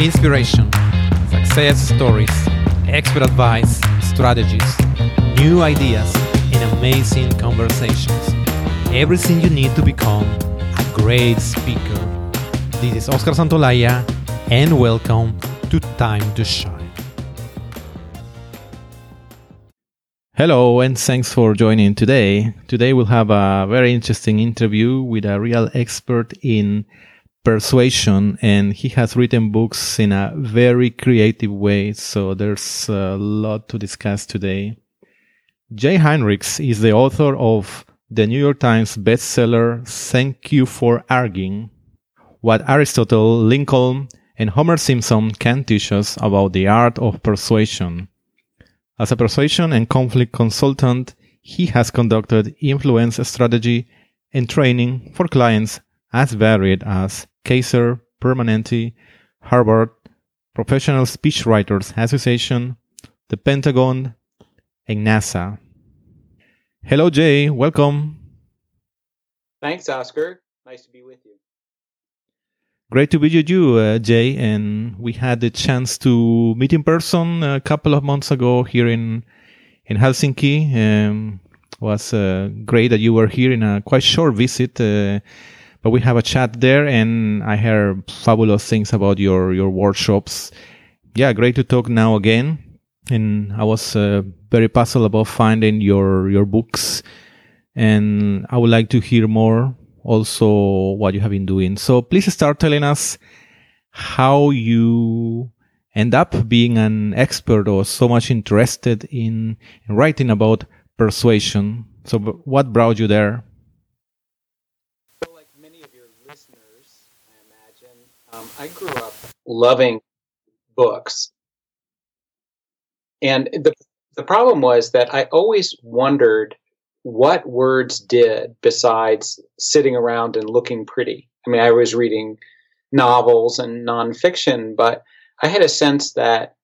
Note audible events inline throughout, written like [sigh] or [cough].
inspiration, success stories, expert advice, strategies, new ideas, and amazing conversations. Everything you need to become a great speaker. This is Oscar Santolaya, and welcome to Time to Shine. Hello, and thanks for joining today. Today we'll have a very interesting interview with a real expert in persuasion, and he has written books in a very creative way. So there's a lot to discuss today. Jay Heinrichs is the author of the New York Times bestseller Thank You for Arguing What Aristotle, Lincoln, and Homer Simpson can teach us about the art of persuasion. As a persuasion and conflict consultant, he has conducted influence strategy and training for clients as varied as Kaiser, Permanente, Harvard, Professional Speechwriters Association, the Pentagon, and NASA. Hello, Jay. Welcome. Thanks, Oscar. Nice to be with you. Great to be with you, uh, Jay. And we had the chance to meet in person a couple of months ago here in in Helsinki. Um, was uh, great that you were here in a quite short visit. Uh, but we have a chat there and I heard fabulous things about your, your workshops. Yeah, great to talk now again. And I was uh, very puzzled about finding your, your books and I would like to hear more also what you have been doing. So please start telling us how you end up being an expert or so much interested in, in writing about persuasion. So what brought you there? Um, I grew up loving books. And the, the problem was that I always wondered what words did besides sitting around and looking pretty. I mean, I was reading novels and nonfiction, but I had a sense that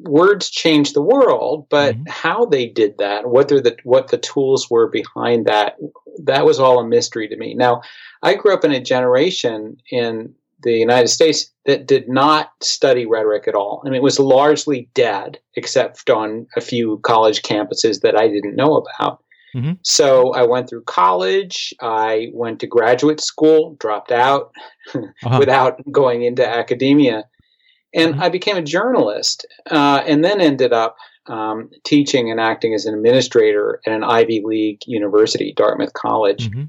words change the world, but mm-hmm. how they did that, what the what the tools were behind that, that was all a mystery to me. Now, I grew up in a generation in the United States that did not study rhetoric at all. Mean, it was largely dead, except on a few college campuses that I didn't know about. Mm-hmm. So I went through college. I went to graduate school, dropped out [laughs] uh-huh. without going into academia. And mm-hmm. I became a journalist uh, and then ended up um, teaching and acting as an administrator at an Ivy League university, Dartmouth College. Mm-hmm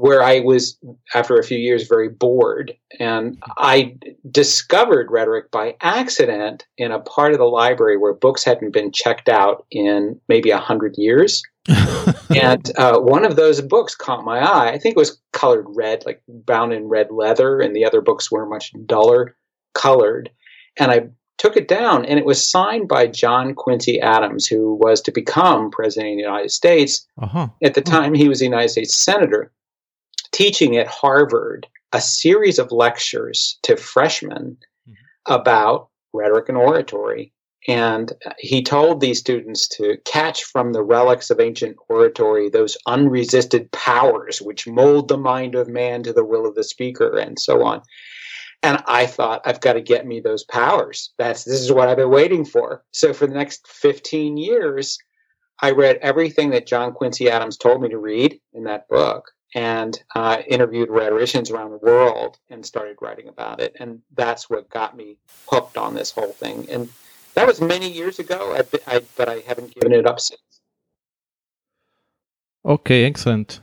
where I was, after a few years, very bored. And I discovered rhetoric by accident in a part of the library where books hadn't been checked out in maybe a hundred years. [laughs] and uh, one of those books caught my eye. I think it was colored red, like bound in red leather, and the other books were much duller colored. And I took it down, and it was signed by John Quincy Adams, who was to become president of the United States. Uh-huh. At the time, he was a United States senator teaching at Harvard a series of lectures to freshmen mm-hmm. about rhetoric and oratory. And he told these students to catch from the relics of ancient oratory those unresisted powers which mold the mind of man to the will of the speaker, and so on. And I thought, I've got to get me those powers. That's this is what I've been waiting for. So for the next 15 years, I read everything that John Quincy Adams told me to read in that book and uh, interviewed rhetoricians around the world and started writing about it. And that's what got me hooked on this whole thing. And that was many years ago, I, I, but I haven't given it up since. Okay, excellent.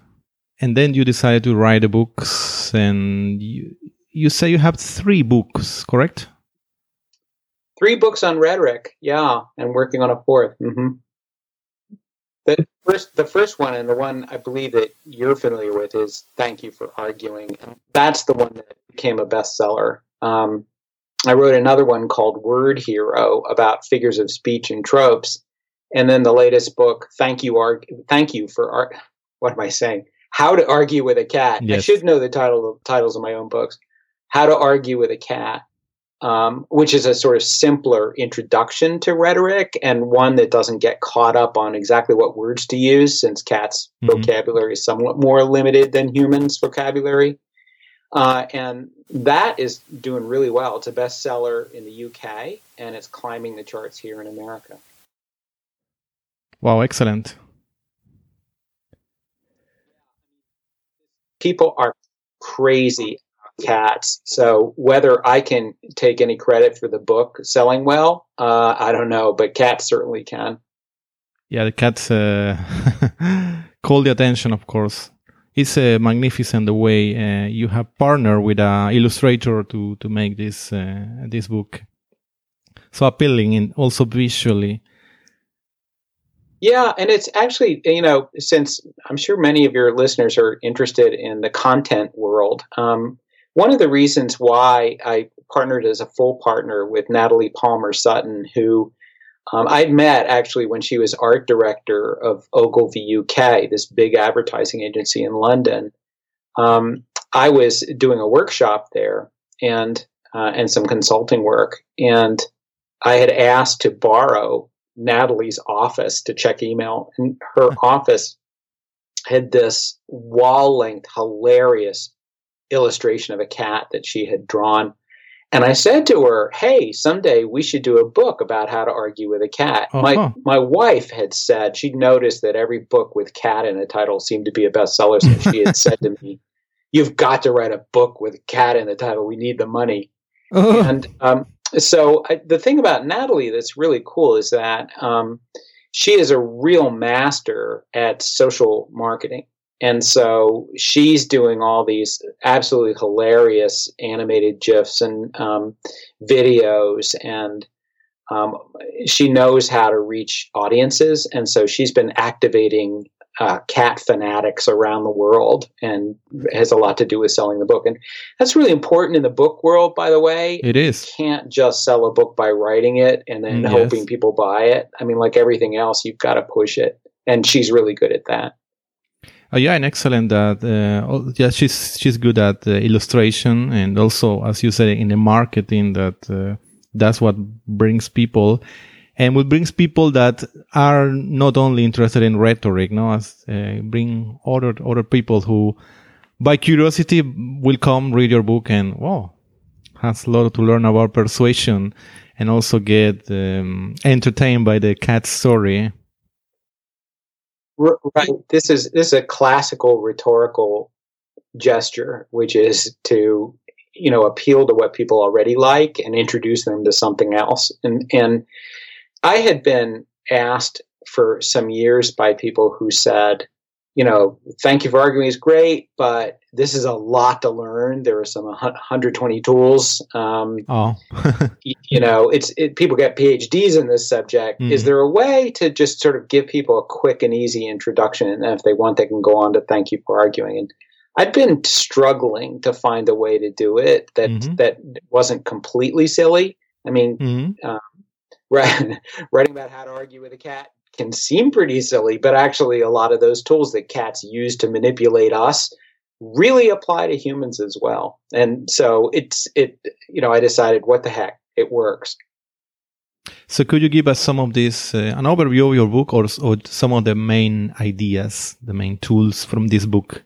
And then you decided to write the books, and you, you say you have three books, correct? Three books on rhetoric, yeah, and working on a 4th mm-hmm. The first, the first one, and the one I believe that you're familiar with, is "Thank You for Arguing," and that's the one that became a bestseller. Um, I wrote another one called "Word Hero" about figures of speech and tropes, and then the latest book, "Thank You, Arg- Thank You for Art." What am I saying? How to argue with a cat. Yes. I should know the title titles of my own books. How to argue with a cat um, which is a sort of simpler introduction to rhetoric and one that doesn't get caught up on exactly what words to use, since cats' mm-hmm. vocabulary is somewhat more limited than humans' vocabulary. Uh, and that is doing really well. It's a bestseller in the UK and it's climbing the charts here in America. Wow, excellent. People are crazy cats. So whether I can take any credit for the book selling well, uh, I don't know, but cats certainly can. Yeah, the cats uh, [laughs] call the attention, of course. It's uh, magnificent the way uh, you have partnered with an illustrator to to make this uh, this book so appealing and also visually. Yeah, and it's actually, you know, since I'm sure many of your listeners are interested in the content world, um, one of the reasons why I partnered as a full partner with Natalie Palmer Sutton, who um, I'd met actually when she was art director of Ogilvy UK, this big advertising agency in London. Um, I was doing a workshop there and uh, and some consulting work, and I had asked to borrow Natalie's office to check email, and her [laughs] office had this wall length, hilarious illustration of a cat that she had drawn. And I said to her, "Hey, someday we should do a book about how to argue with a cat." Uh-huh. My my wife had said she'd noticed that every book with cat in the title seemed to be a bestseller, so she had said to me, [laughs] "You've got to write a book with cat in the title. We need the money." Uh-huh. And um, so I, the thing about Natalie that's really cool is that um, she is a real master at social marketing. And so she's doing all these absolutely hilarious animated GIFs and um, videos, and um, she knows how to reach audiences. And so she's been activating uh, cat fanatics around the world and has a lot to do with selling the book. And that's really important in the book world, by the way. It is. You can't just sell a book by writing it and then yes. hoping people buy it. I mean, like everything else, you've got to push it. And she's really good at that. Oh, yeah, and excellent that uh, yeah she's she's good at uh, illustration and also as you said in the marketing that uh, that's what brings people and what brings people that are not only interested in rhetoric, no, as uh, bring other other people who, by curiosity, will come read your book and wow, has a lot to learn about persuasion, and also get um, entertained by the cat story. Right. This is this is a classical rhetorical gesture, which is to you know appeal to what people already like and introduce them to something else, and and I had been asked for some years by people who said, you know, thank you for arguing is great, but this is a lot to learn. There are some 120 tools. Um, [laughs] oh, [laughs] you know, it's it, people get PhDs in this subject. Mm. Is there a way to just sort of give people a quick and easy introduction, and if they want, they can go on to thank you for arguing? And I've been struggling to find a way to do it that mm-hmm. that wasn't completely silly. I mean, mm-hmm. um, [laughs] writing about how to argue with a cat can seem pretty silly, but actually, a lot of those tools that cats use to manipulate us really apply to humans as well. And so it's it. You know, I decided, what the heck, it works. So, could you give us some of this, uh, an overview of your book, or, or some of the main ideas, the main tools from this book?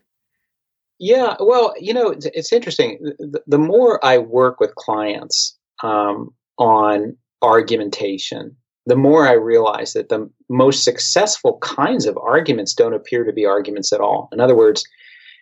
Yeah, well, you know, it's, it's interesting. The, the, more I work with clients um, on argumentation, the more I realize that the most successful kinds of arguments don't appear to be arguments at all. In other words,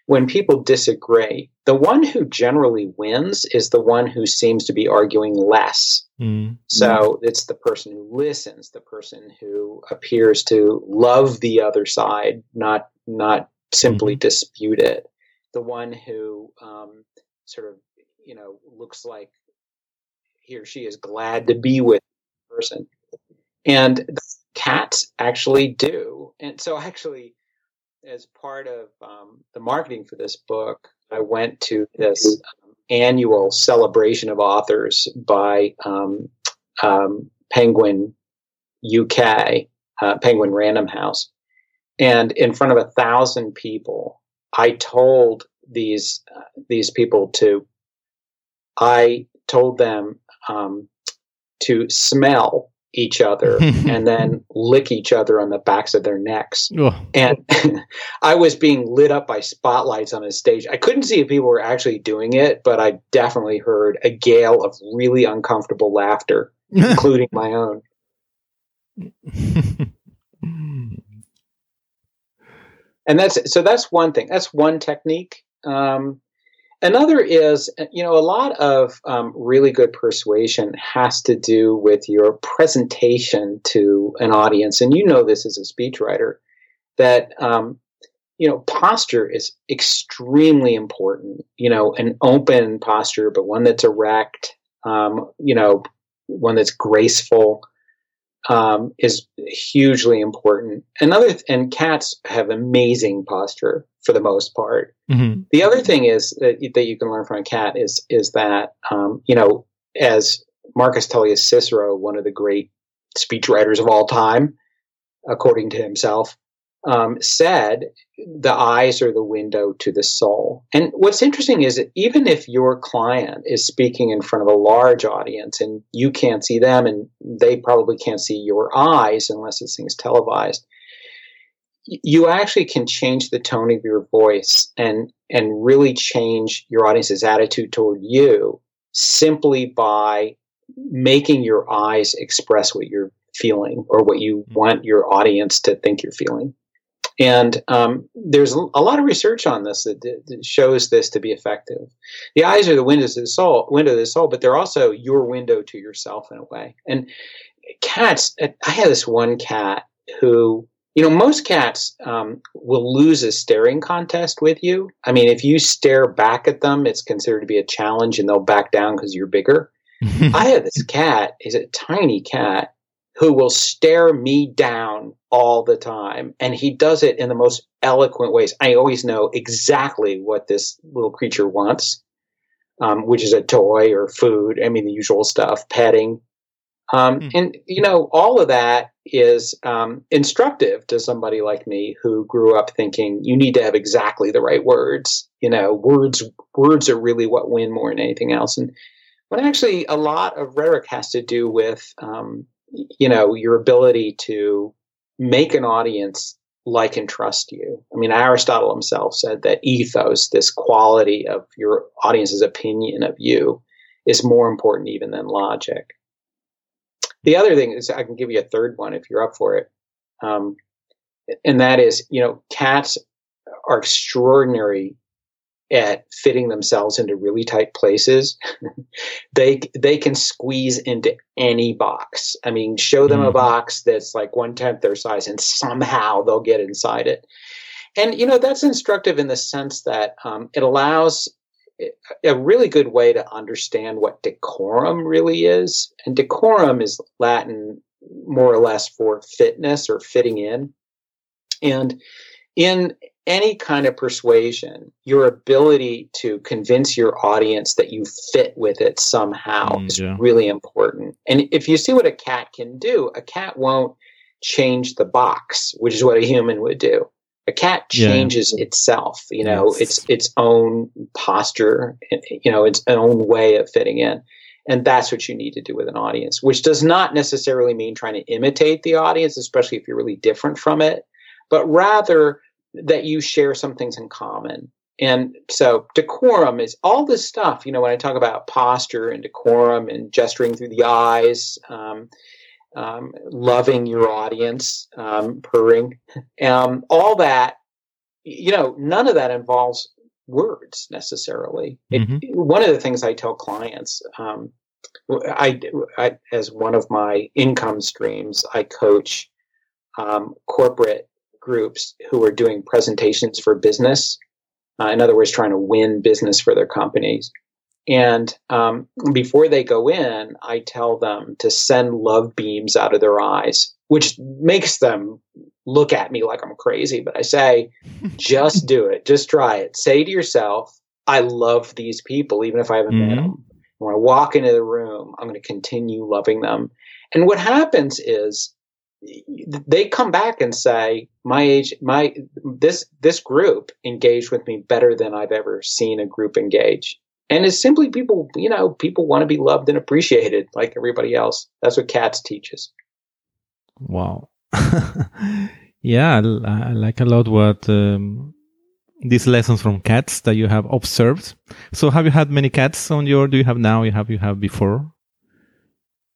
when people disagree, the one who generally wins is the one who seems to be arguing less. Mm-hmm. So it's the person who listens, the person who appears to love the other side, not not simply mm-hmm. dispute it. The one who um, sort of you know looks like he or she is glad to be with the person. And cats actually do. And so, actually, as part of um, the marketing for this book, I went to this um, annual celebration of authors by um, um Penguin UK, uh, Penguin Random House. And in front of a thousand people, I told these uh, these people to I told them um, to smell each other [laughs] and then lick each other on the backs of their necks. Oh. And [laughs] I was being lit up by spotlights on a stage. I couldn't see if people were actually doing it, but I definitely heard a gale of really uncomfortable laughter, [laughs] including my own. and that's so that's one thing. That's one technique. Um, Another is, you know, a lot of um, really good persuasion has to do with your presentation to an audience. And you know this as a speechwriter, that, um, you know, posture is extremely important. You know, an open posture, but one that's erect, um, you know, one that's graceful, um, is hugely important. Another th- and cats have amazing posture for the most part. Mm-hmm. The other thing is that, that you can learn from a cat is is that um, you know as Marcus Tullius Cicero, one of the great speechwriters of all time, according to himself, um, said the eyes are the window to the soul. And what's interesting is that even if your client is speaking in front of a large audience and you can't see them and they probably can't see your eyes unless this thing's televised, you actually can change the tone of your voice and and really change your audience's attitude toward you simply by making your eyes express what you're feeling or what you want your audience to think you're feeling. And um, there's a lot of research on this that, that, shows this to be effective. The eyes are the windows of the soul, window of the soul, but they're also your window to yourself in a way. And cats, I had this one cat who, you know, most cats um, will lose a staring contest with you. I mean, if you stare back at them, it's considered to be a challenge, and they'll back down because you're bigger. [laughs] I had this cat. He's a tiny cat who will stare me down all the time. And he does it in the most eloquent ways. I always know exactly what this little creature wants, um, which is a toy or food. I mean, the usual stuff, petting. Um, mm. And, you know, all of that is um, instructive to somebody like me who grew up thinking you need to have exactly the right words. You know, words words are really what win more than anything else. And when actually a lot of rhetoric has to do with um, you know, your ability to make an audience like and trust you. I mean, Aristotle himself said that ethos, this quality of your audience's opinion of you, is more important even than logic. The other thing is, I can give you a third one if you're up for it. Um, and that is, you know, cats are extraordinary at fitting themselves into really tight places, [laughs] they they can squeeze into any box. I mean, show them mm-hmm. a box that's like one tenth their size, and somehow they'll get inside it. And you know that's instructive in the sense that um, it allows a really good way to understand what decorum really is. And decorum is Latin more or less for fitness or fitting in. And in any kind of persuasion, your ability to convince your audience that you fit with it somehow mm, is really important. And if you see what a cat can do, a cat won't change the box, which is what a human would do. A cat changes yeah. itself, you know, yes. its its own posture, you know, its own way of fitting in. And that's what you need to do with an audience, which does not necessarily mean trying to imitate the audience, especially if you're really different from it, but rather that you share some things in common. And so decorum is all this stuff, you know, when I talk about posture and decorum and gesturing through the eyes, um, um, loving your audience, um, purring, um, all that, you know, none of that involves words necessarily. It, mm-hmm. One of the things I tell clients, um, I, I, as one of my income streams, I coach um, corporate groups who are doing presentations for business. Uh, in other words, trying to win business for their companies. And um, before they go in, I tell them to send love beams out of their eyes, which makes them look at me like I'm crazy. But I say, [laughs] just do it. Just try it. Say to yourself, I love these people, even if I haven't mm-hmm. met them. When I walk into the room, I'm going to continue loving them. And what happens is they come back and say my age my this this group engaged with me better than i've ever seen a group engage and it's simply people you know people want to be loved and appreciated like everybody else that's what cats teaches Wow. [laughs] yeah, I, I, like a lot what um, these lessons from cats that you have observed. So, have you had many cats on your? Do you have now? You have you have before?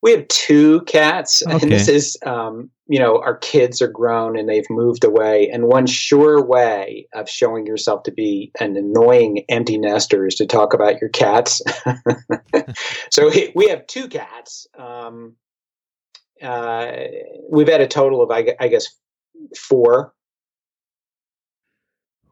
We have two cats, okay. and this is, um, you know, our kids are grown and they've moved away. And one sure way of showing yourself to be an annoying empty nester is to talk about your cats. [laughs] so we have two cats. Um, uh, we've had a total of, I, I guess, four.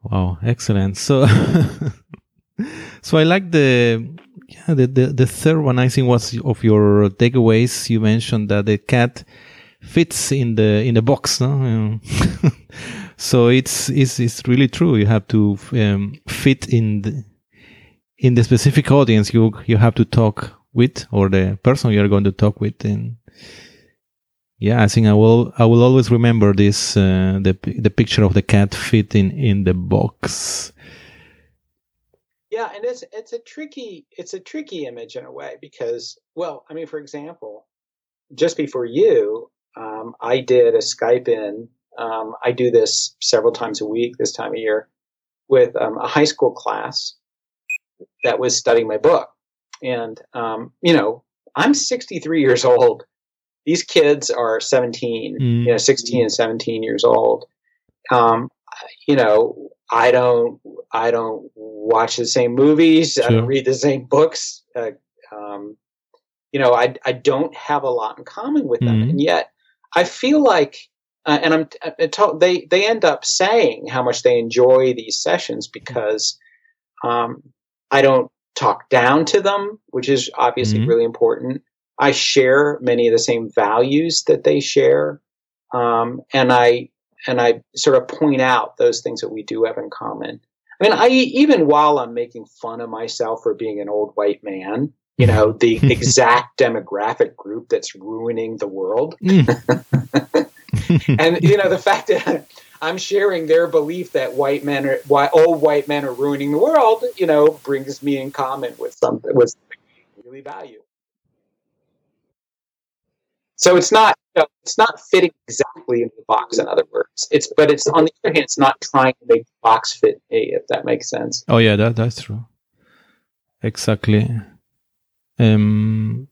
Wow, excellent. So, [laughs] so I like the yeah the, the the third one. I think was of your takeaways. You mentioned that the cat fits in the in the box. No? [laughs] [laughs] so it's, it's it's really true. You have to um, fit in the in the specific audience you you have to talk with or the person you are going to talk with and yeah, I think I will. I will always remember this. Uh, the the picture of the cat fitting in the box. Yeah, and it's it's a tricky it's a tricky image in a way because well, I mean, for example, just before you, um, I did a Skype in. Um, I do this several times a week this time of year with um, a high school class that was studying my book, and um, you know, I'm 63 years old these kids are 17, mm. you know, 16 and 17 years old. Um, you know, I don't, I don't watch the same movies. Sure. I don't read the same books. Uh, um, you know, I, I don't have a lot in common with them. Mm. And yet I feel like, uh, and I'm, I told, they, they end up saying how much they enjoy these sessions because, um, I don't talk down to them, which is obviously mm. really important. I share many of the same values that they share, um, and I and I sort of point out those things that we do have in common. I mean, I even while I'm making fun of myself for being an old white man, you know, the [laughs] exact demographic group that's ruining the world, mm. [laughs] and you know the fact that [laughs] I'm sharing their belief that white men are why old white men are ruining the world, you know, brings me in common with something with really value. So it's not you know, it's not fitting exactly into the box. In other words, it's but it's on the other hand, it's not trying to make the box fit me. If that makes sense. Oh yeah, that that's true. Exactly. Um.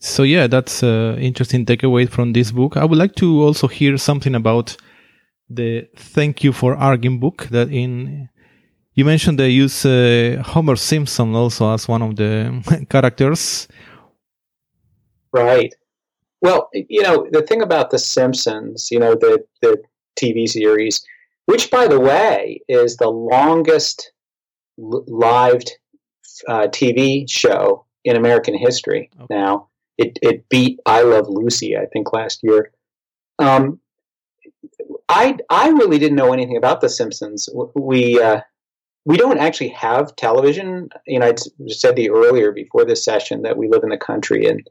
So yeah, that's an interesting takeaway from this book. I would like to also hear something about the "Thank You for Arguing" book that in you mentioned they use uh, Homer Simpson also as one of the [laughs] characters. Right. Well, you know, the thing about The Simpsons, you know, the, the TV series, which, by the way, is the longest lived uh, TV show in American history okay. now. It, it beat I Love Lucy, I think, last year. Um, I, I really didn't know anything about The Simpsons. We, uh, we don't actually have television. You know, I said the earlier before this session that we live in the country and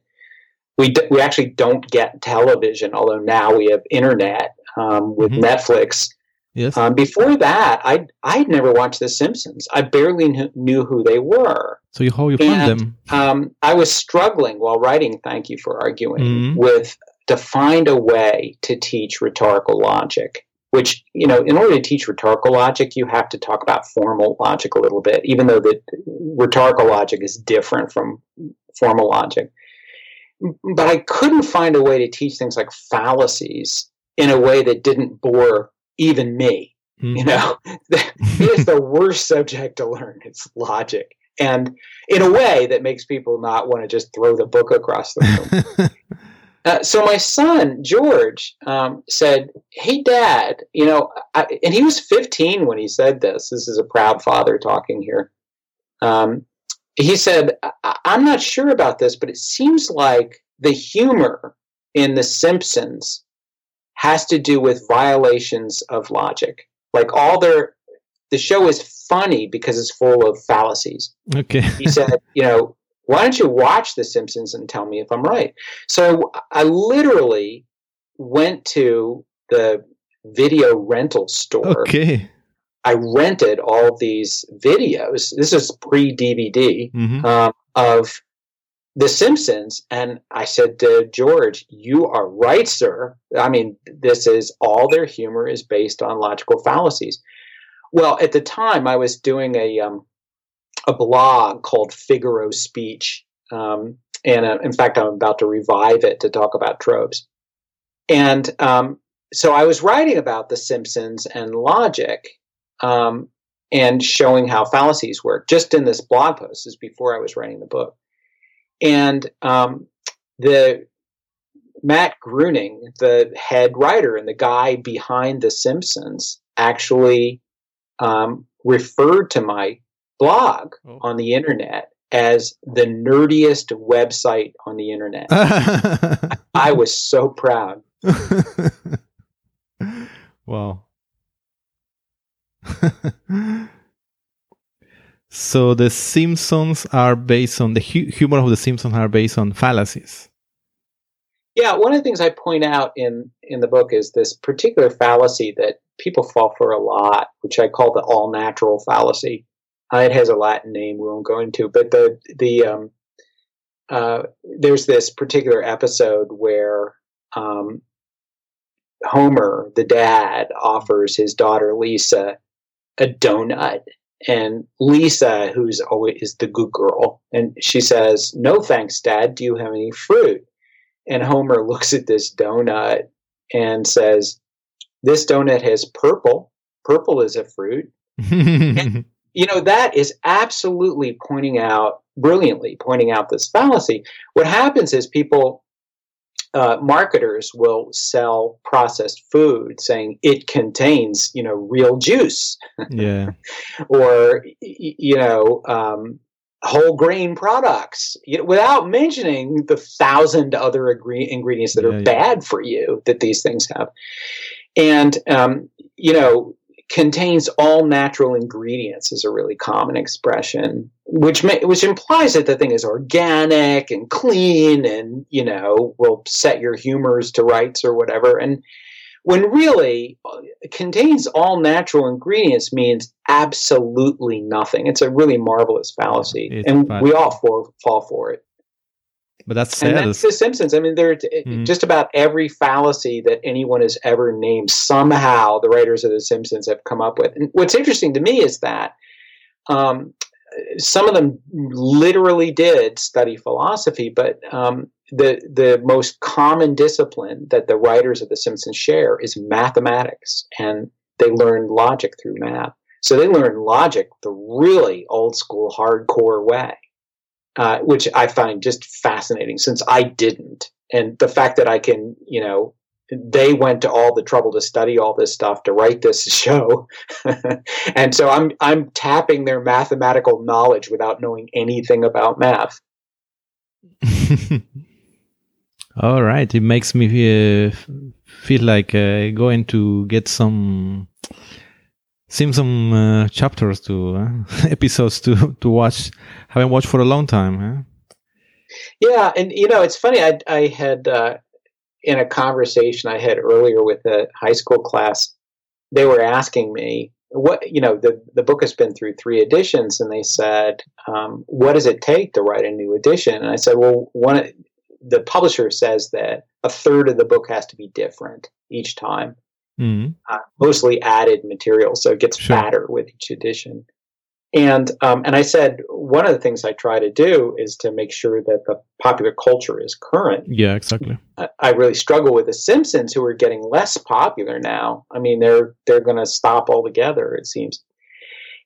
we d- we actually don't get television, although now we have internet um, with mm-hmm. Netflix. Yes. Um, before that, I I'd never watched The Simpsons. I barely kn- knew who they were. So you how you found them? Um, I was struggling while writing. Thank you for arguing mm-hmm. with to find a way to teach rhetorical logic. Which you know, in order to teach rhetorical logic, you have to talk about formal logic a little bit, even though the rhetorical logic is different from formal logic but I couldn't find a way to teach things like fallacies in a way that didn't bore even me. Mm-hmm. You know, [laughs] it is the worst subject to learn. It's logic. And in a way that makes people not want to just throw the book across the room. [laughs] uh, so my son George um, said, "Hey, Dad, you know," I, and he was 15 when he said this. This is a proud father talking here. Um, he said, I'm not sure about this, but it seems like the humor in The Simpsons has to do with violations of logic. Like all their, the show is funny because it's full of fallacies. Okay. [laughs] he said, you know, why don't you watch The Simpsons and tell me if I'm right? So I literally went to the video rental store. Okay. I rented all these videos. This is pre DVD mm-hmm. um, of The Simpsons. And I said to George, You are right, sir. I mean, this is all their humor is based on logical fallacies. Well, at the time, I was doing a, um, a blog called Figaro Speech. Um, and uh, in fact, I'm about to revive it to talk about tropes. And um, so I was writing about The Simpsons and logic. Um, and showing how fallacies work just in this blog post is before I was writing the book. And um, the Matt Groening, the head writer and the guy behind The Simpsons, actually um, referred to my blog oh. on the internet as the nerdiest website on the internet. [laughs] I was so proud. wow. [laughs] so the Simpsons are based on the hu- humor of the Simpsons are based on fallacies. Yeah, one of the things I point out in in the book is this particular fallacy that people fall for a lot, which I call the all natural fallacy. Uh, it has a Latin name we won't go into, but the the um, uh, there's this particular episode where um, Homer, the dad, offers his daughter Lisa a donut. And Lisa, who's always is the good girl, and she says, "No thanks, Dad. Do you have any fruit?" And Homer [laughs] looks at this donut and says, "This donut has purple. Purple is a fruit." and, [laughs] you know that is absolutely pointing out brilliantly pointing out this fallacy. What happens is people uh, marketers will sell processed food saying it contains you know real juice. Yeah. [laughs] Or you know um, whole grain products you know, without mentioning the thousand other agree- ingredients that yeah, are yeah. bad for you that these things have. And um, you know contains all natural ingredients is a really common expression, which may, which implies that the thing is organic and clean, and you know will set your humors to rights or whatever. And when really uh, contains all natural ingredients means absolutely nothing. It's a really marvelous fallacy, and we all for, fall for it. But that's sad. And that's The Simpsons. I mean, there mm-hmm. just about every fallacy that anyone has ever named. Somehow, the writers of The Simpsons have come up with. And what's interesting to me is that um, some of them literally did study philosophy, but um, the the most common discipline that the writers of The Simpsons share is mathematics, and they learn logic through math. So they learn logic the really old school, hardcore way uh, which I find just fascinating since I didn't. And the fact that I can, you know, they went to all the trouble to study all this stuff to write this [laughs] show. [laughs] and so I'm I'm tapping their mathematical knowledge without knowing anything about math. [laughs] all right, it makes me uh, feel like uh, going to get some Simpson uh, chapters to uh, [laughs] episodes to to watch. Haven't watched for a long time. Huh? Yeah, and you know it's funny. I I had uh, in a conversation I had earlier with a high school class. They were asking me what you know the the book has been through three editions, and they said, um, "What does it take to write a new edition?" And I said, "Well, one the publisher says that a third of the book has to be different each time." Mm-hmm. uh, mostly added material, so it gets sure. fatter with each edition. And um, and I said one of the things I try to do is to make sure that the popular culture is current. Yeah, exactly. I, I really struggle with the Simpsons, who are getting less popular now. I mean, they're they're going to stop altogether. It seems.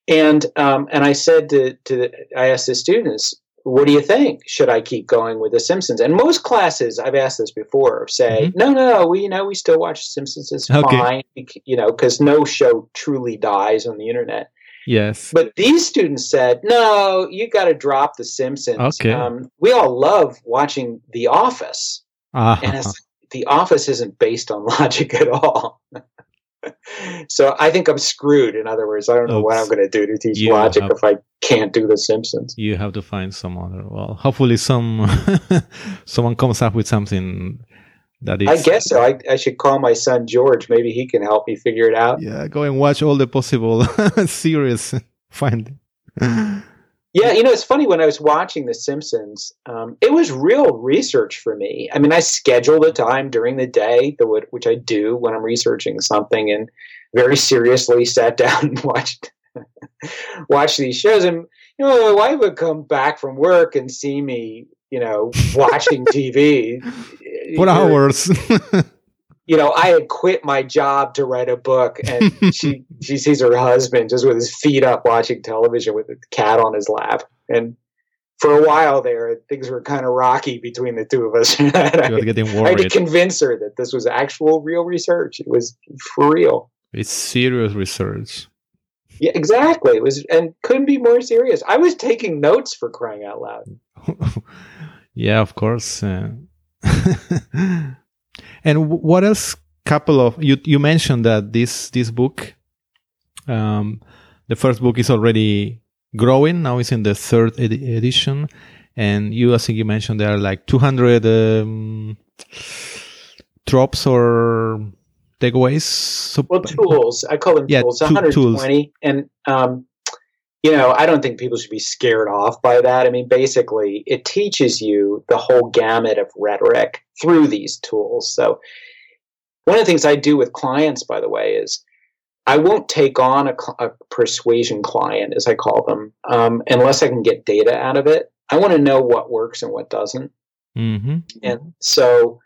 And um, and I said to to the, I asked the students, what do you think? Should I keep going with The Simpsons? And most classes, I've asked this before, say, mm-hmm. no, no, we you know we still watch Simpsons. It's okay. fine, you know, because no show truly dies on the internet. Yes. But these students said, no, you got to drop The Simpsons. Okay. Um, we all love watching The Office, uh-huh. and The Office isn't based on [laughs] logic at all. [laughs] so I think I'm screwed. In other words, I don't know Oops. what I'm going to do to teach you logic have, if I can't do The Simpsons. You have to find some other. Well, hopefully, some [laughs] someone comes up with something that is. I guess so. I, I should call my son George. Maybe he can help me figure it out. Yeah, go and watch all the possible [laughs] series. Find. Yeah, you know, it's funny when I was watching The Simpsons, um, it was real research for me. I mean, I scheduled a time during the day, which I do when I'm researching something, and very seriously sat [laughs] down and watched [laughs] watch these shows. And you know, my wife would come back from work and see me, you know, watching [laughs] TV for hours. You know, I had quit my job to write a book, and [laughs] she she sees her husband just with his feet up watching television with a cat on his lap, and for a while there, things were kind of rocky between the two of us. [laughs] you were getting worried. I had to convince her that this was actual real research. It was for real. It's serious research. Yeah, exactly. It was and couldn't be more serious. I was taking notes for crying out loud. [laughs] yeah, of course. Uh, and what else? Couple of you you mentioned that this this book, um, the first book is already growing. Now it's in the third ed- edition, and you I think you mentioned there are like 200 um, tropes or takeaways. So, well, tools. I call them yeah, tools. 120, tools. and um, you know, I don't think people should be scared off by that. I mean, basically, it teaches you the whole gamut of rhetoric through these tools. So, one of the things I do with clients, by the way, is I won't take on a, a persuasion client, as I call them, um, unless I can get data out of it. I want to know what works and what doesn't. Mm-hmm. And so,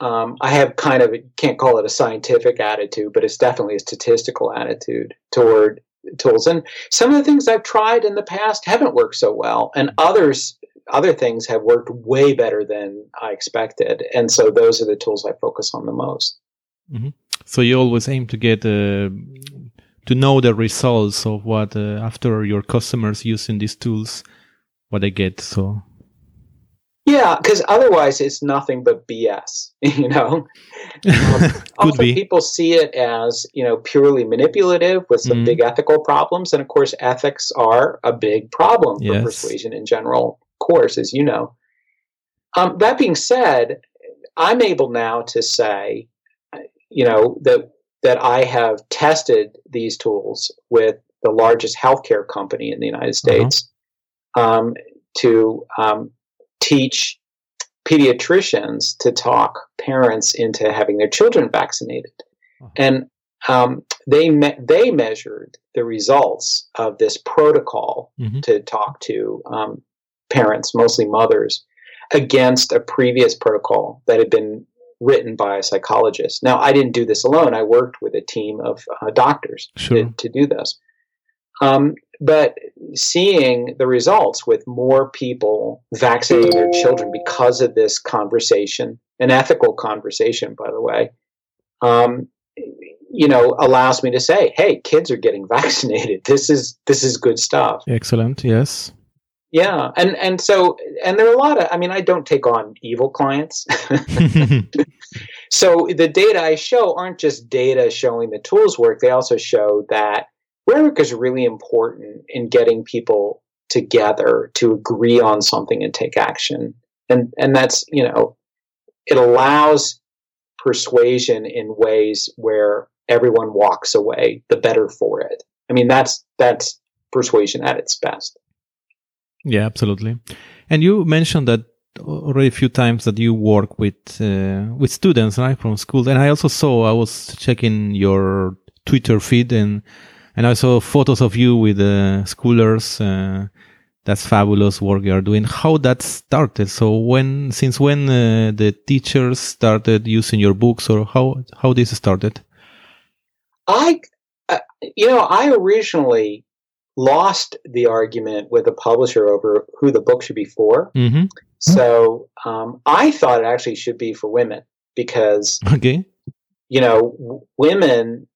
um, I have kind of can't call it a scientific attitude, but it's definitely a statistical attitude toward tools. And some of the things I've tried in the past haven't worked so well, and others other things have worked way better than I expected. And so those are the tools I focus on the most. Mm-hmm. So you always aim to get uh, to know the results of what uh, after your customers using these tools, what they get. So yeah, because otherwise it's nothing but BS, [laughs] you know. [laughs] Um, also, be. people see it as you know purely manipulative with some mm. big ethical problems, and of course, ethics are a big problem for yes. persuasion in general. Of course, as you know. Um, that being said, I'm able now to say, you know, that that I have tested these tools with the largest healthcare company in the United uh-huh. States uh-huh. um, to um, teach pediatricians to talk parents into having their children vaccinated. Uh-huh. And um, they me- they measured the results of this protocol mm-hmm. to talk to um, parents, mostly mothers, against a previous protocol that had been written by a psychologist. Now, I didn't do this alone. I worked with a team of uh, doctors sure. to, to, do this. Um, but seeing the results with more people vaccinating their children because of this conversation, an ethical conversation, by the way, um, you know, allows me to say, "Hey, kids are getting [laughs] vaccinated. This is this is good stuff." Excellent. Yes. Yeah, and and so and there are a lot of. I mean, I don't take on evil clients. [laughs] [laughs] so the data I show aren't just data showing the tools work. They also show that rhetoric is really important in getting people together to agree on something and take action. And and that's, you know, it allows persuasion in ways where everyone walks away the better for it. I mean, that's that's persuasion at its best. Yeah, absolutely. And you mentioned that already a few times that you work with uh, with students, right, from school. And I also saw I was checking your Twitter feed and and I saw photos of you with uh, schoolers. Uh, that's fabulous work you are doing. How that started? So when, since when uh, the teachers started using your books, or how how this started? I, uh, you know, I originally lost the argument with a publisher over who the book should be for. Mm-hmm. So um, I thought it actually should be for women because, okay, you know, w- women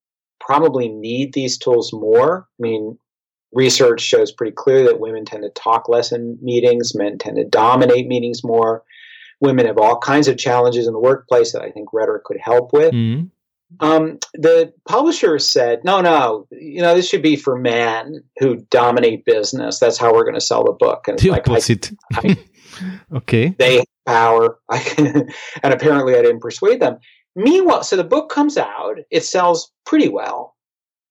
probably need these tools more. I mean, research shows pretty clear that women tend to talk less in meetings, men tend to dominate meetings more. Women have all kinds of challenges in the workplace that I think rhetoric could help with. Mm-hmm. Um, the publisher said, no, no, you know, this should be for men who dominate business. That's how we're going to sell the book. And the like, opposite. I, I, [laughs] okay. They have power. [laughs] and apparently I didn't persuade them. Meanwhile, so the book comes out, it sells pretty well.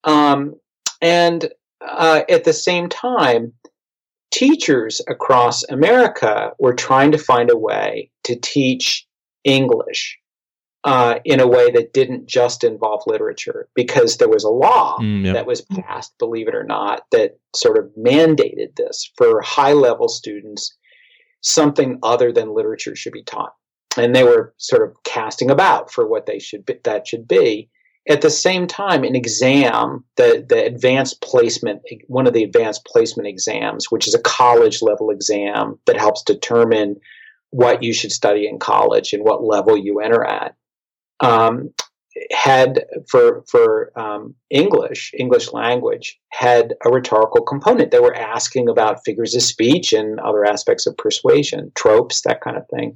Um, and uh, at the same time, teachers across America were trying to find a way to teach English uh, in a way that didn't just involve literature because there was a law mm, yep. that was passed, believe it or not, that sort of mandated this for high level students, something other than literature should be taught. And they were sort of casting about for what they should be, that should be. At the same time, an exam, the, the advanced placement, one of the advanced placement exams, which is a college level exam that helps determine what you should study in college and what level you enter at um, had for for um, English English language had a rhetorical component. They were asking about figures of speech and other aspects of persuasion, tropes, that kind of thing.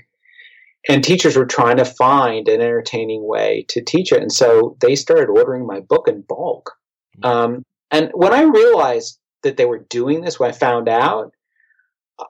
And teachers were trying to find an entertaining way to teach it, and so they started ordering my book in bulk. Mm-hmm. Um, and when I realized that they were doing this, when I found out,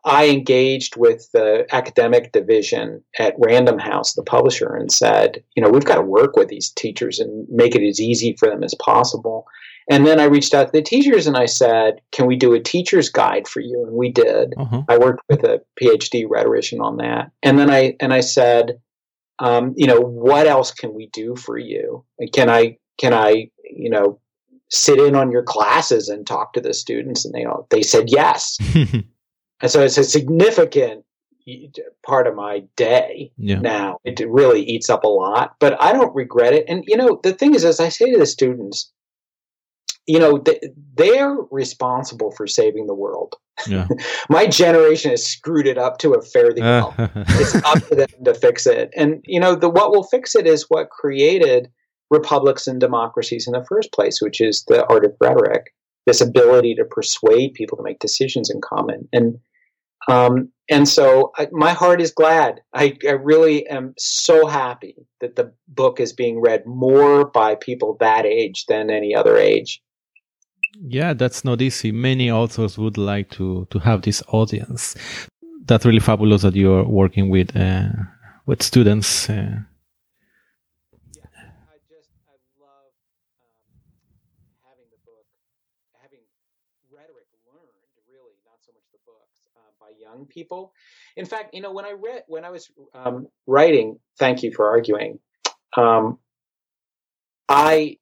I engaged with the academic division at Random House, the publisher, and said, you know, we've got to work with these teachers and make it as easy for them as possible. And then I reached out to the teachers and I said, can we do a teacher's guide for you? And we did. Uh-huh. I worked with a PhD rhetorician on that. And then I and I said, um, you know, what else can we do for you? Can I can I, you know, sit in on your classes and talk to the students? And they all they said yes. [laughs] And so it's a significant part of my day yeah. now. It really eats up a lot, but I don't regret it. And, you know, the thing is, as I say to the students, you know, they're responsible for saving the world. Yeah. [laughs] my generation has screwed it up to a fairly [laughs] well. it's up to them to fix it. And, you know, the what will fix it is what created republics and democracies in the first place, which is the art of rhetoric, this ability to persuade people to make decisions in common. And um, and so I, my heart is glad. I, I really am so happy that the book is being read more by people that age than any other age. Yeah, that's not easy. Many authors would like to to have this audience. That's really fabulous that you're working with uh, with students. Uh, young people. In fact, you know, when I read, when I was um, writing, thank you for arguing. Um, I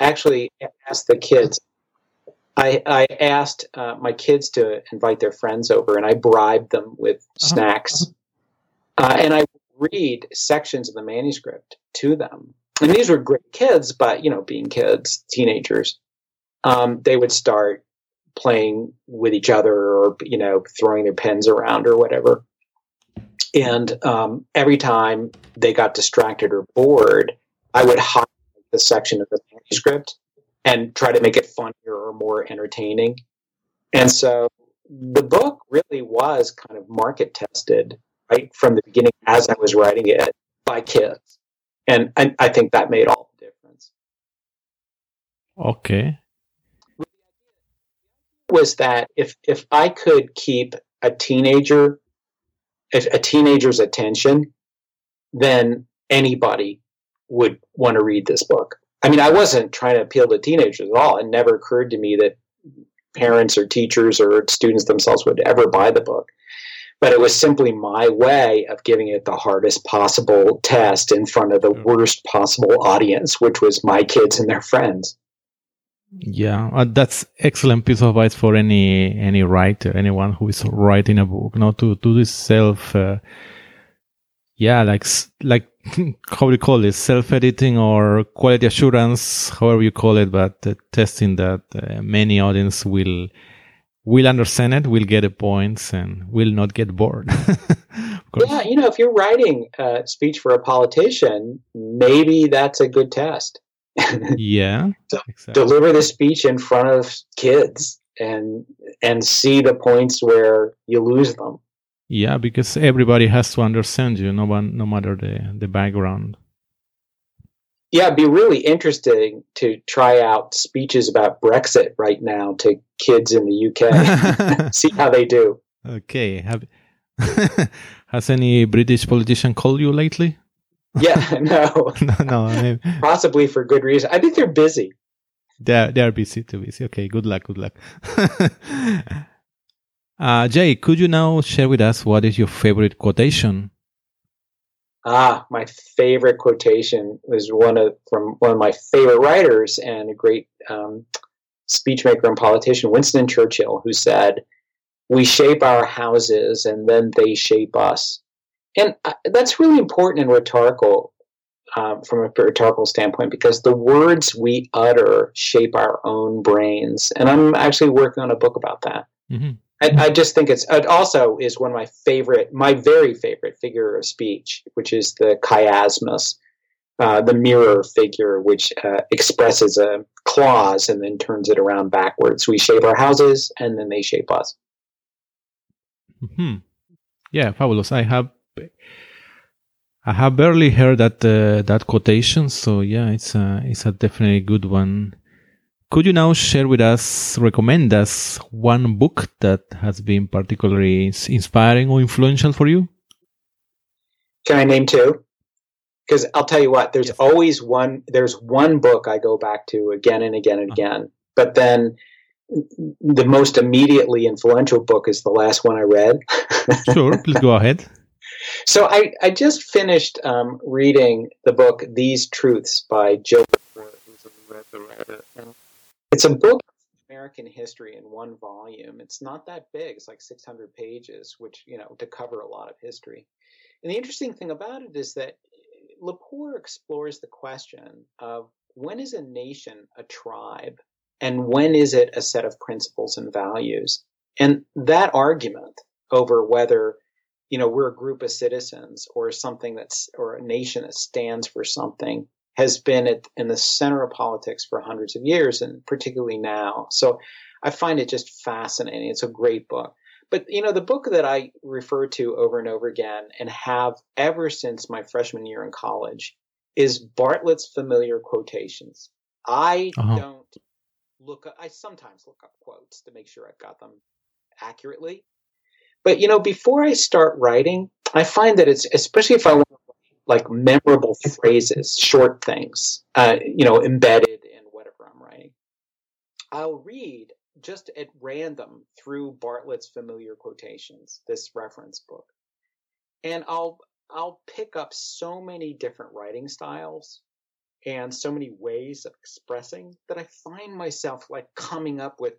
actually asked the kids. I, I asked uh, my kids to invite their friends over, and I bribed them with uh-huh. snacks. Uh, and I read sections of the manuscript to them. And these were great kids, but you know, being kids, teenagers, um, they would start playing with each other or you know throwing their pens around or whatever. And um, every time they got distracted or bored i would highlight the section of the manuscript and try to make it funnier or more entertaining. And so the book really was kind of market tested right from the beginning as i was writing it by kids. And I, I think that made all the difference. Okay was that if if I could keep a teenager if a teenager's attention, then anybody would want to read this book. I mean, I wasn't trying to appeal to teenagers at all. It never occurred to me that parents or teachers or students themselves would ever buy the book. But it was simply my way of giving it the hardest possible test in front of the mm. worst possible audience, which was my kids and their friends. Yeah, uh, that's excellent piece of advice for any any writer, anyone who is writing a book. Not to do this self, uh, yeah, like like [laughs] how do you call it, self editing or quality assurance, however you call it, but uh, testing that uh, many audience will will understand it, will get the points, and will not get bored. [laughs] yeah, you know, if you're writing a speech for a politician, maybe that's a good test yeah. [laughs] exactly. Deliver the speech in front of kids and and see the points where you lose them. Yeah, because everybody has to understand you, no one, no matter the the background. Yeah, it'd be really interesting to try out speeches about Brexit right now to kids in the UK. [laughs] see how they do. Okay. Have [laughs] has any British politician called you lately? [laughs] Yeah, [laughs] [laughs] no, no, no. Mean, Possibly for good reason. I think they're busy. They're they're busy too busy. Okay, good luck, good luck. Uh, Jay, could you now share with us what is your favorite quotation? Ah, my favorite quotation was one of from one of my favorite writers and a great um, speechmaker and politician, Winston Churchill, who said, "We shape our houses, and then they shape us." And uh, that's really important in rhetorical, um, from a rhetorical standpoint, because the words we utter shape our own brains. And I'm actually working on a book about that. Mm-hmm. I, I, just think it's it also is one of my favorite, my very favorite figure of speech, which is the chiasmus, uh, the mirror figure, which uh, expresses a clause and then turns it around backwards. We shape our houses, and then they shape us. Hmm. Yeah, fabulous. I have I have barely heard that uh, that quotation, so yeah, it's a it's a definitely good one. Could you now share with us, recommend us one book that has been particularly inspiring or influential for you? Can I name two? Because I'll tell you what, there's yes. always one. There's one book I go back to again and again and uh-huh. again. But then the most immediately influential book is the last one I read. sure, please go [laughs] ahead. So I, I just finished um, reading the book These Truths by Joe. It's a book of American history in one volume. It's not that big. It's like 600 pages, which, you know, to cover a lot of history. And the interesting thing about it is that Lepore explores the question of when is a nation a tribe and when is it a set of principles and values? And that argument over whether you know we're a group of citizens or something that's or a nation that stands for something has been at, in the center of politics for hundreds of years, and particularly now. So I find it just fascinating. It's a great book. But you know, the book that I refer to over and over again and have ever since my freshman year in college is Bartlett's Familiar Quotations. I uh-huh. don't look I sometimes look up quotes to make sure I've got them accurately. But you know, before I start writing, I find that it's especially if I want like memorable phrases, short things, uh, you know, embedded in whatever I'm writing. I'll read just at random through Bartlett's familiar quotations, this reference book, and I'll I'll pick up so many different writing styles and so many ways of expressing that I find myself like coming up with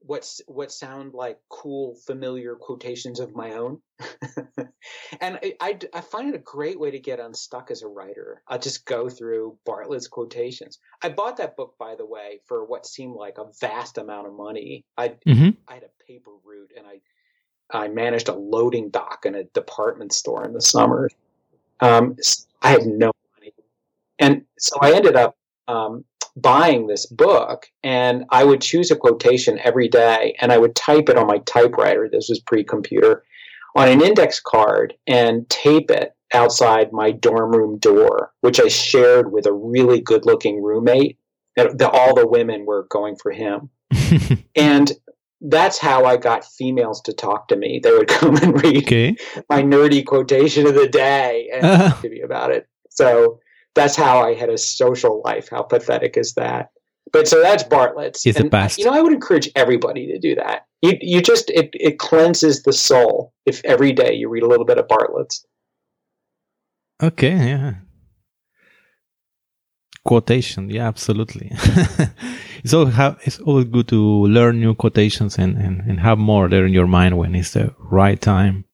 what's what sound like cool familiar quotations of my own. [laughs] And I, I, I, find it a great way to get unstuck as a writer. I'll just go through bartlett's quotations. I bought that book by the way for what seemed like a vast amount of money. I mm-hmm. i had a paper route and i i managed a loading dock in a department store in the summer. Um, i had no money. And so i ended up um, buying this book and I would choose a quotation every day and I would type it on my typewriter. This was pre computer on an index card and tape it outside my dorm room door, which I shared with a really good looking roommate. The, all the women were going for him. [laughs] and that's how I got females to talk to me. They would [laughs] come and read okay. my nerdy quotation of the day and uh-huh. talk to me about it. So that's how I had a social life. How pathetic is that? But so that's Bartlett's. He's the best. You know, I would encourage everybody to do that. You you just it it cleanses the soul if every day you read a little bit of Bartlett's. Okay, yeah. Quotation, yeah, absolutely. [laughs] it's all have it's always good to learn new quotations and, and, and have more there in your mind when it's the right time.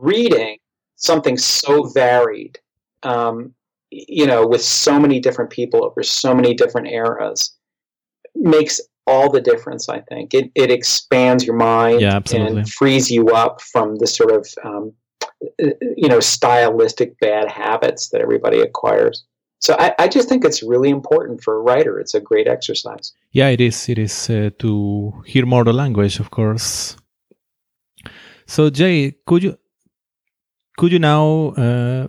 Reading something so varied, um, you know, with so many different people over so many different eras, makes all the difference. I think it it expands your mind yeah, and frees you up from the sort of um, you know stylistic bad habits that everybody acquires. So I, I, just think it's really important for a writer. It's a great exercise. Yeah, it is. It is uh, to hear more the language, of course. So Jay, could you could you now uh,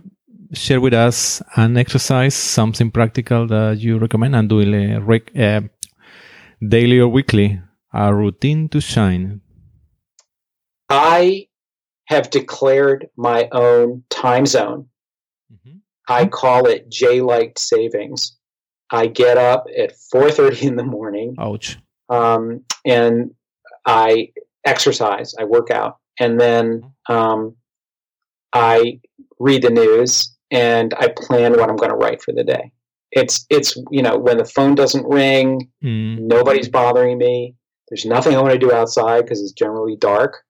share with us an exercise, something practical that you recommend and doing a rec- uh, daily or weekly, a routine to shine? I have declared my own time zone. Mm-hmm. I call it J Light Savings. I get up at 4:30 in the morning. Ouch. Um, and I exercise, I work out, and then um, I read the news and I plan what I'm going to write for the day. It's it's you know when the phone doesn't ring, Mm. nobody's bothering me. There's nothing I want to do outside because it's generally dark.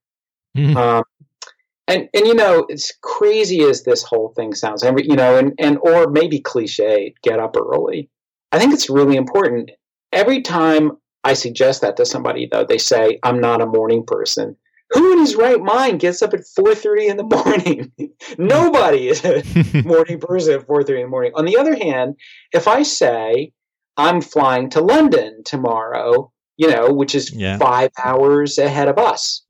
Mhm. Um, and and you know, it's crazy as this whole thing sounds. Every you know, and and or maybe cliche, get up early. I think it's really important. Every time I suggest that to somebody, though, they say I'm not a morning person. Who in his right mind gets up at 4:30 in the morning? [laughs] Nobody is a [laughs] morning person at 4:30 in the morning. On the other hand, if I say I'm flying to London tomorrow, you know, which is Yeah. five hours ahead of us,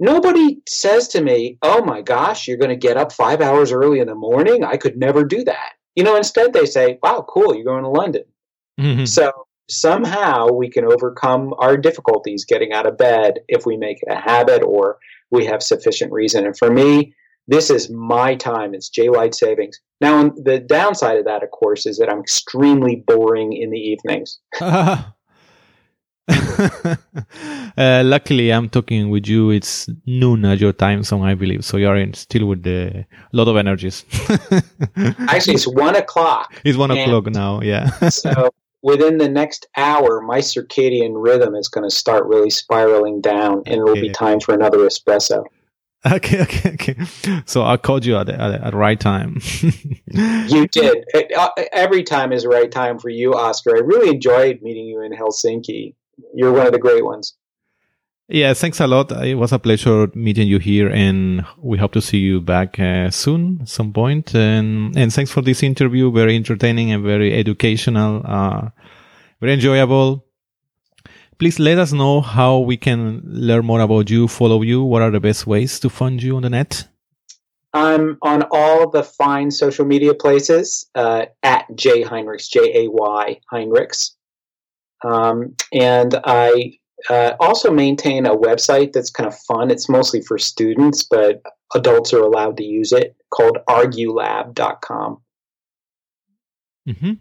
nobody says to me, "Oh my gosh, you're going to get up five hours early in the morning? I could never do that." You know, instead they say, "Wow, cool, you're going to London." Mhm. So somehow we can overcome our difficulties getting out of bed if we make it a habit or we have sufficient reason. And for me, this is my time. It's J Light savings. Now, the downside of that, of course, is that I'm extremely boring in the evenings. [laughs] [laughs] uh, luckily, I'm talking with you. It's noon at your time zone, I believe. So you're in still with a lot of energies. [laughs] Actually, it's one o'clock. it's one o'clock now. Yeah. So within the next hour, my circadian rhythm is going to start really spiraling down, and it'll be time for another espresso. okay. [laughs] Okay. Okay. So I called you at the, at the, at right time. [laughs] You did. Uh, Every time is the right time for you, Oscar. I really enjoyed meeting you in Helsinki. You're one of the great ones. Yeah, thanks a lot. It was a pleasure meeting you here, and we hope to see you back uh, soon, some point. And and thanks for this interview. Very entertaining and very educational. Uh, very enjoyable. Please let us know how we can learn more about you, follow you. What are the best ways to find you on the net? I'm on all the fine social media places uh, at Jay Heinrichs, J A Y Heinrichs. Um, and I uh, also maintain a website that's kind of fun. It's mostly for students, but adults are allowed to use it called argulab.com. hmm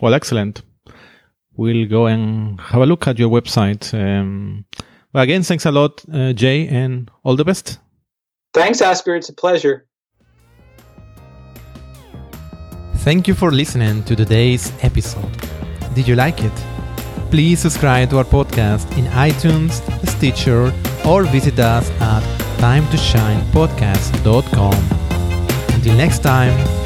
Well, excellent. We'll go and have a look at your website. Um, well, again, thanks a lot, uh, Jay, and all the best. Thanks, Oscar. It's a pleasure. Thank you for listening to today's episode. Did you like it? Please subscribe to our podcast in iTunes, Stitcher, or visit us at timetoshinepodcast.com. Until next time,